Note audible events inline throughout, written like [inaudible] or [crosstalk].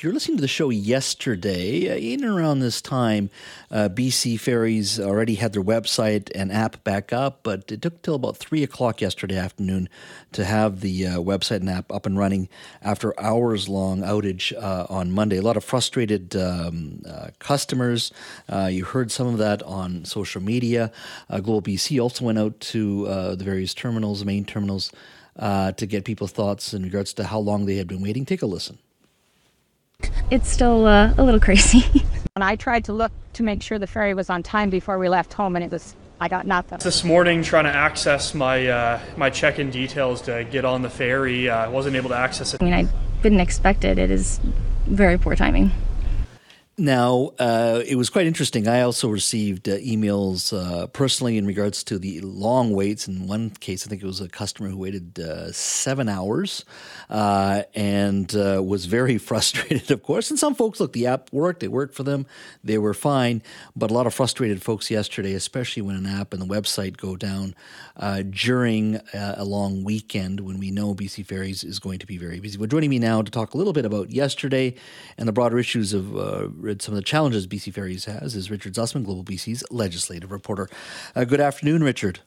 if you're listening to the show yesterday, uh, in and around this time, uh, BC Ferries already had their website and app back up, but it took till about 3 o'clock yesterday afternoon to have the uh, website and app up and running after hours long outage uh, on Monday. A lot of frustrated um, uh, customers. Uh, you heard some of that on social media. Global BC also went out to the various terminals, main terminals uh, to get people's thoughts in regards to how long they had been waiting. Take a listen. It's still uh, a little crazy. [laughs] and I tried to look to make sure the ferry was on time before we left home, and it was I got nothing. This morning, trying to access my uh, my check-in details to get on the ferry, I uh, wasn't able to access it. I mean, I didn't expect it. It is very poor timing. Now, uh, it was quite interesting. I also received uh, emails uh, personally in regards to the long waits. In one case, I think it was a customer who waited uh, seven hours uh, and uh, was very [laughs] frustrated, of course. And some folks, look, the app worked, it worked for them, they were fine. But a lot of frustrated folks yesterday, especially when an app and the website go down during a long weekend when we know BC Ferries is going to be very busy. Well, joining me now to talk a little bit about yesterday and the broader issues of some of the challenges BC Ferries has is Richard Zussman, Global BC's legislative reporter. Uh, good afternoon, Richard.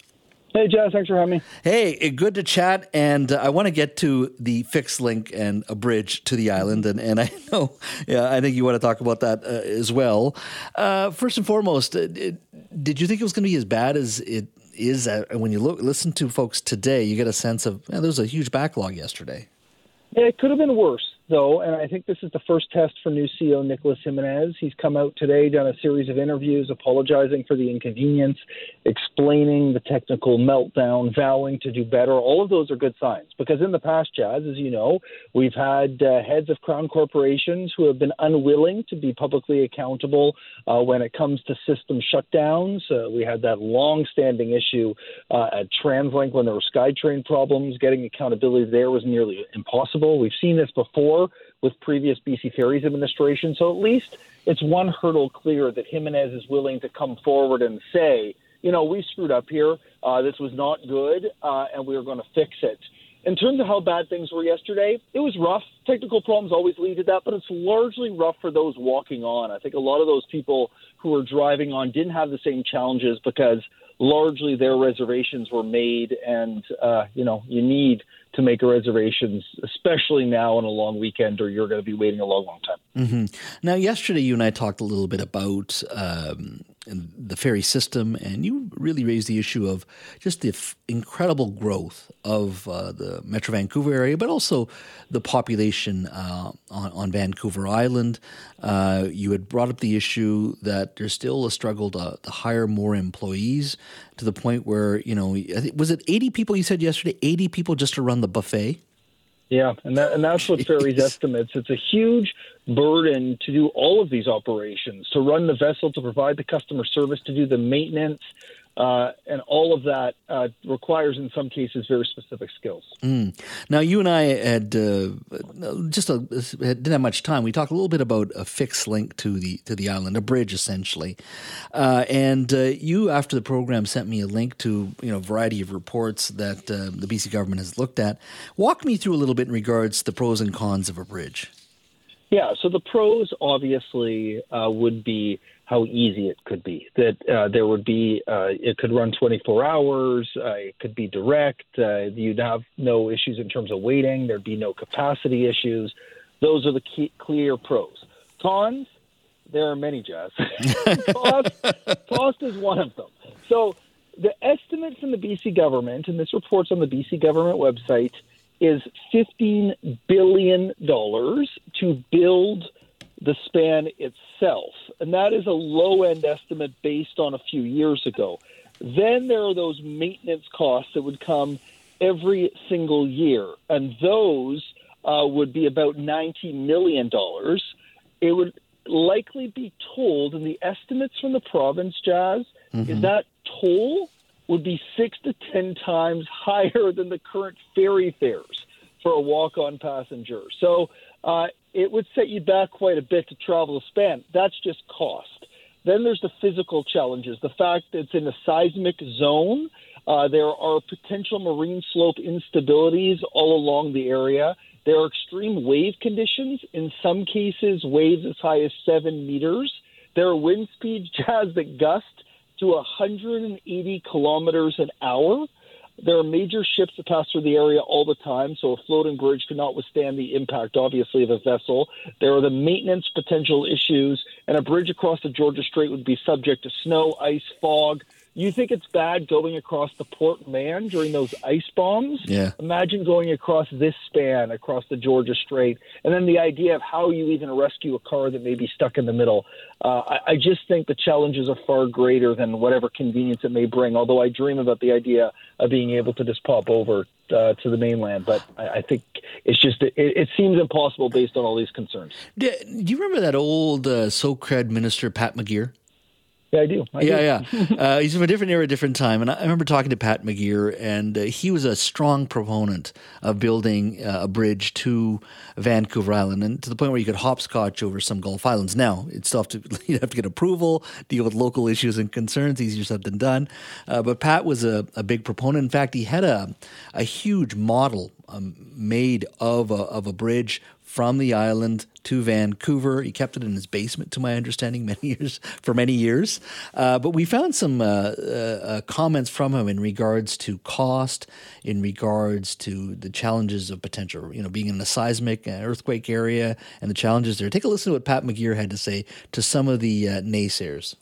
Hey, Jas, thanks for having me. Hey, eh, good to chat. And uh, I want to get to the fixed link and a bridge to the island. And, and I know, yeah, I think you want to talk about that uh, as well. Uh, first and foremost, uh, did you think it was going to be as bad as it is? Uh, when you look, listen to folks today, you get a sense of yeah, there was a huge backlog yesterday. Yeah, it could have been worse though, and I think this is the first test for new CEO Nicolas Jimenez. He's come out today, done a series of interviews, apologizing for the inconvenience, explaining the technical meltdown, vowing to do better. All of those are good signs because in the past, Jas, as you know, we've had uh, heads of crown corporations who have been unwilling to be publicly accountable uh, when it comes to system shutdowns. Uh, we had that long-standing issue uh, at TransLink when there were SkyTrain problems. Getting accountability there was nearly impossible. We've seen this before with previous BC Ferries administration. So at least it's one hurdle clear that Jimenez is willing to come forward and say, you know, we screwed up here. Uh, this was not good, uh, and we are going to fix it. In terms of how bad things were yesterday, it was rough. Technical problems always lead to that, but it's largely rough for those walking on. I think a lot of those people who were driving on didn't have the same challenges because largely their reservations were made, and uh, you know you need to make reservations, especially now on a long weekend, or you're going to be waiting a long, long time. Mm-hmm. Now, yesterday you and I talked a little bit about um, the ferry system, and you really raised the issue of just the f- incredible growth of uh, the Metro Vancouver area, but also the population uh, on, on, Vancouver Island. Uh, you had brought up the issue that there's still a struggle to, to, hire more employees to the point where, you know, was it 80 people you said yesterday, 80 people just to run the buffet? Yeah, and that, and that's what Ferries estimates. It's a huge burden to do all of these operations, to run the vessel, to provide the customer service, to do the maintenance, uh, and all of that uh, requires, in some cases, very specific skills. Mm. Now, you and I had uh, just a, didn't have much time. We talked a little bit about a fixed link to the to the island, a bridge essentially. Uh, and uh, you, after the program, sent me a link to you know a variety of reports that uh, the BC government has looked at. Walk me through a little bit in regards to the pros and cons of a bridge. Yeah, so the pros obviously would be how easy it could be. That uh, there would be, uh, it could run 24 hours, uh, it could be direct, uh, you'd have no issues in terms of waiting, there'd be no capacity issues. Those are the key, clear pros. Cons, there are many, Jas. [laughs] cost, cost is one of them. So the estimates in the BC government, and this report's on the BC government website, is $15 billion to build the span itself. And that is a low end estimate based on a few years ago. Then there are those maintenance costs that would come every single year, and those uh, would be about $90 million. It would likely be told, and the estimates from the province, Jas, mm-hmm. is that toll would be six to 10 times [laughs] higher than the current ferry fares for a walk on passenger. So uh, it would set you back quite a bit to travel the span. That's just cost. Then there's the physical challenges. The fact that it's in a seismic zone. Uh, there are potential marine slope instabilities all along the area. There are extreme wave conditions. In some cases, waves as high as seven meters. There are wind speeds, [laughs] Jas, that gust to 180 kilometers an hour. There are major ships that pass through the area all the time, so a floating bridge could not withstand the impact, obviously, of a vessel. There are the maintenance potential issues, and a bridge across the Georgia Strait would be subject to snow, ice, fog, you think it's bad going across the Port Mann during those ice bombs? Yeah. Imagine going across this span across the Georgia Strait, and then the idea of how you even rescue a car that may be stuck in the middle. Uh, I, I just think the challenges are far greater than whatever convenience it may bring. Although I dream about the idea of being able to just pop over uh, to the mainland, but I, I think it's just it, it, seems impossible based on all these concerns. Do, do you remember that old uh, SOCRED minister Pat McGeer? Yeah, I do. I yeah, do. yeah. Uh, he's from a different era, different time. And I remember talking to Pat McGeer, and uh, he was a strong proponent of building uh, a bridge to Vancouver Island, and to the point where you could hopscotch over some Gulf Islands. Now, it's tough to [laughs] you have to get approval, deal with local issues and concerns. Easier said than done. Uh, but Pat was a, a, big proponent. In fact, he had a a huge model um, made of a, of a bridge from the island to Vancouver. He kept it in his basement, to my understanding, [laughs] many years for many years. Uh, but we found some uh, uh, comments from him in regards to cost, in regards to the challenges of potential, you know, being in a seismic uh, earthquake area and the challenges there. Take a listen to what Pat McGeer had to say to some of the uh, naysayers.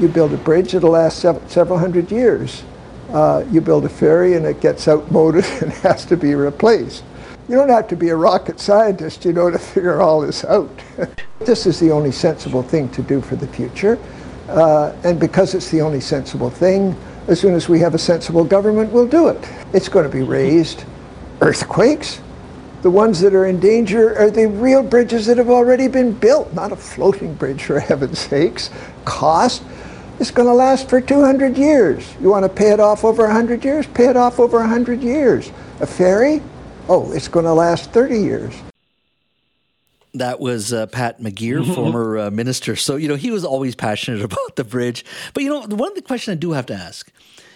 You build a bridge, it'll last several hundred years. Uh, you build a ferry and it gets outmoded [laughs] and has to be replaced. You don't have to be a rocket scientist, you know, to figure all this out. [laughs] this is the only sensible thing to do for the future. Uh, and because it's the only sensible thing, as soon as we have a sensible government, we'll do it. It's going to be raised. Earthquakes, the ones that are in danger are the real bridges that have already been built, not a floating bridge, for heaven's sakes. Cost, it's going to last for 200 years. You want to pay it off over 100 years? Pay it off over 100 years. A ferry, oh, it's going to last 30 years. That was uh, Pat McGeer, mm-hmm. [laughs] former uh, minister. So, you know, he was always passionate [laughs] about the bridge. But, you know, one of the question I do have to ask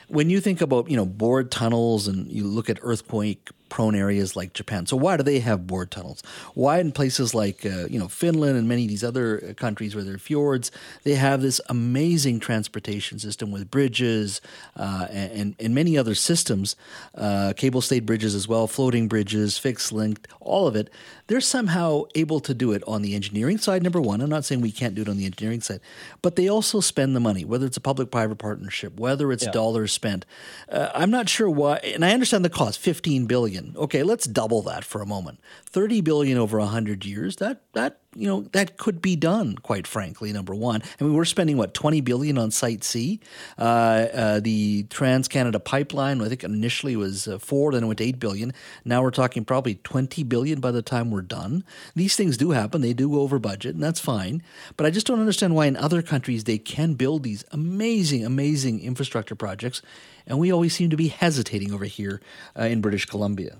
when you think about, you know, bored tunnels and you look at earthquake prone areas like Japan. So why do they have bored tunnels? Why in places like uh, you know Finland and many of these other uh, countries where there are fjords, they have this amazing transportation system with bridges uh, and, and many other systems, uh, cable stayed bridges as well, floating bridges, fixed linked, all of it. They're somehow able to do it on the engineering side. Number one, I'm not saying we can't do it on the engineering side, but they also spend the money, whether it's a public-private partnership, whether it's yeah. dollars spent. Uh, I'm not sure why, and I understand the cost, 15 billion billion. Okay, let's double that for a moment. 30 billion over 100 years. That that you know, that could be done, quite frankly, number one. I mean, we're spending, what, 20 billion on Site C? Uh, uh, the Trans Canada pipeline, I think initially was uh, four, then it went to 8 billion. Now we're talking probably 20 billion by the time we're done. These things do happen. They do go over budget, and that's fine. But I just don't understand why in other countries they can build these amazing, amazing infrastructure projects, and we always seem to be hesitating over here uh, in British Columbia.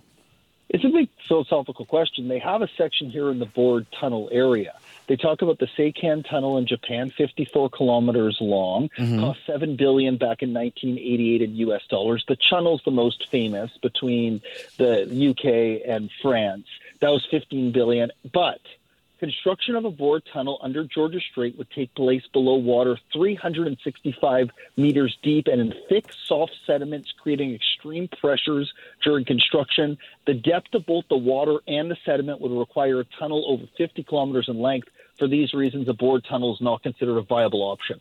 It's a big philosophical question. They have a section here in the Bored Tunnel area. They talk about the Seikan Tunnel in Japan, 54 kilometers long, mm-hmm. cost seven billion back in 1988 in U.S. dollars. The tunnel's the most famous between the UK and France. That was 15 billion, but Construction of a bored tunnel under Georgia Strait would take place below water 365 meters deep and in thick, soft sediments, creating extreme pressures during construction. The depth of both the water and the sediment would require a tunnel over 50 kilometers in length. For these reasons, a bored tunnel is not considered a viable option.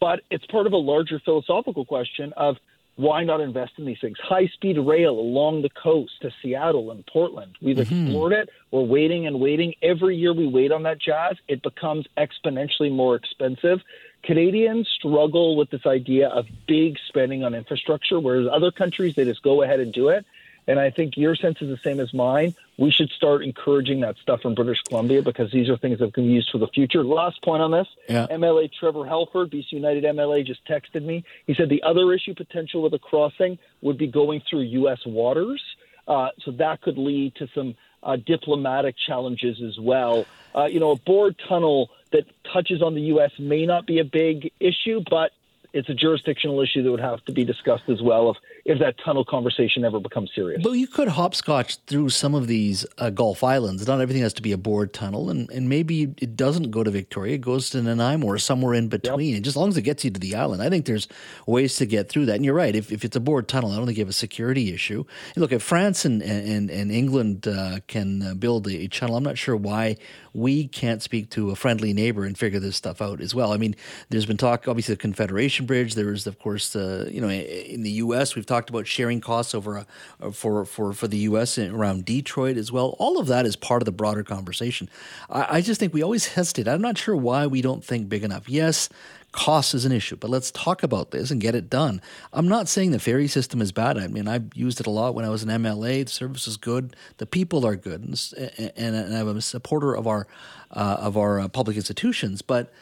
But it's part of a larger philosophical question of why not invest in these things? High speed rail along the coast to Seattle and Portland. We've mm-hmm. explored it. We're waiting and waiting. Every year we wait on that Jas, it becomes exponentially more expensive. Canadians struggle with this idea of big spending on infrastructure, whereas other countries, they just go ahead and do it. And I think your sense is the same as mine. We should start encouraging that stuff in British Columbia because these are things that can be used for the future. Last point on this yeah. MLA Trevor Halford, BC United MLA, just texted me. He said the other issue potential with a crossing would be going through U.S. waters. Uh, so that could lead to some uh, diplomatic challenges as well. Uh, you know, a bored tunnel that touches on the U.S. may not be a big issue, but it's a jurisdictional issue that would have to be discussed as well if, if that tunnel conversation ever becomes serious. But you could hopscotch through some of these uh, Gulf Islands. Not everything has to be a bored tunnel, and, and maybe it doesn't go to Victoria. It goes to Nanaimo or somewhere in between. Yep. And just as long as it gets you to the island, I think there's ways to get through that. And you're right. If, if it's a bored tunnel, I don't think you have a security issue. look, if France and, and, and England uh, can uh, build a channel, I'm not sure why we can't speak to a friendly neighbor and figure this stuff out as well. I mean, there's been talk, obviously, the Confederation Bridge. There is, of course, uh, you know, in the U.S., we've talked about sharing costs over uh, for for for the U.S. around Detroit as well. All of that is part of the broader conversation. I, I just think we always [laughs] hesitate. I'm not sure why we don't think big enough. Yes, cost is an issue, but let's talk about this and get it done. I'm not saying the ferry system is bad. I mean, I've used it a lot when I was in MLA. The service is good. The people are good, and, and, and I'm a supporter of our uh, of our uh, public institutions. But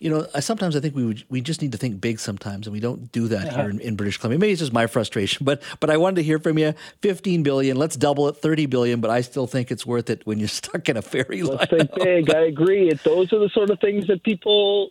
you know, I, sometimes I think we would, we just need to think big sometimes, and we don't do that uh-huh. here in, in, British Columbia. Maybe it's just my frustration, but but I wanted to hear from you. Fifteen billion, let's double it, thirty billion. But I still think it's worth it when you're [laughs] stuck in a ferry. Let's think big. I agree. It, those are the sort of things that people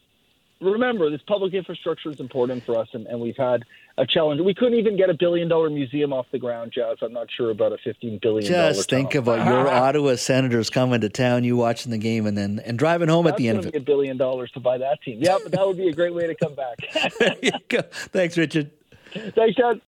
remember this public infrastructure is important for us, and, and we've had a challenge. We couldn't even get a billion dollar museum off the ground, Jas. I'm not sure about a fifteen billion. Just think about your [laughs] Ottawa Senators coming to town, you watching the game, and then and driving home That's at the end of it. A billion dollars to buy that team. Yeah, but that would be a great way to come back. [laughs] there you go. Thanks, Richard. Thanks, Jas.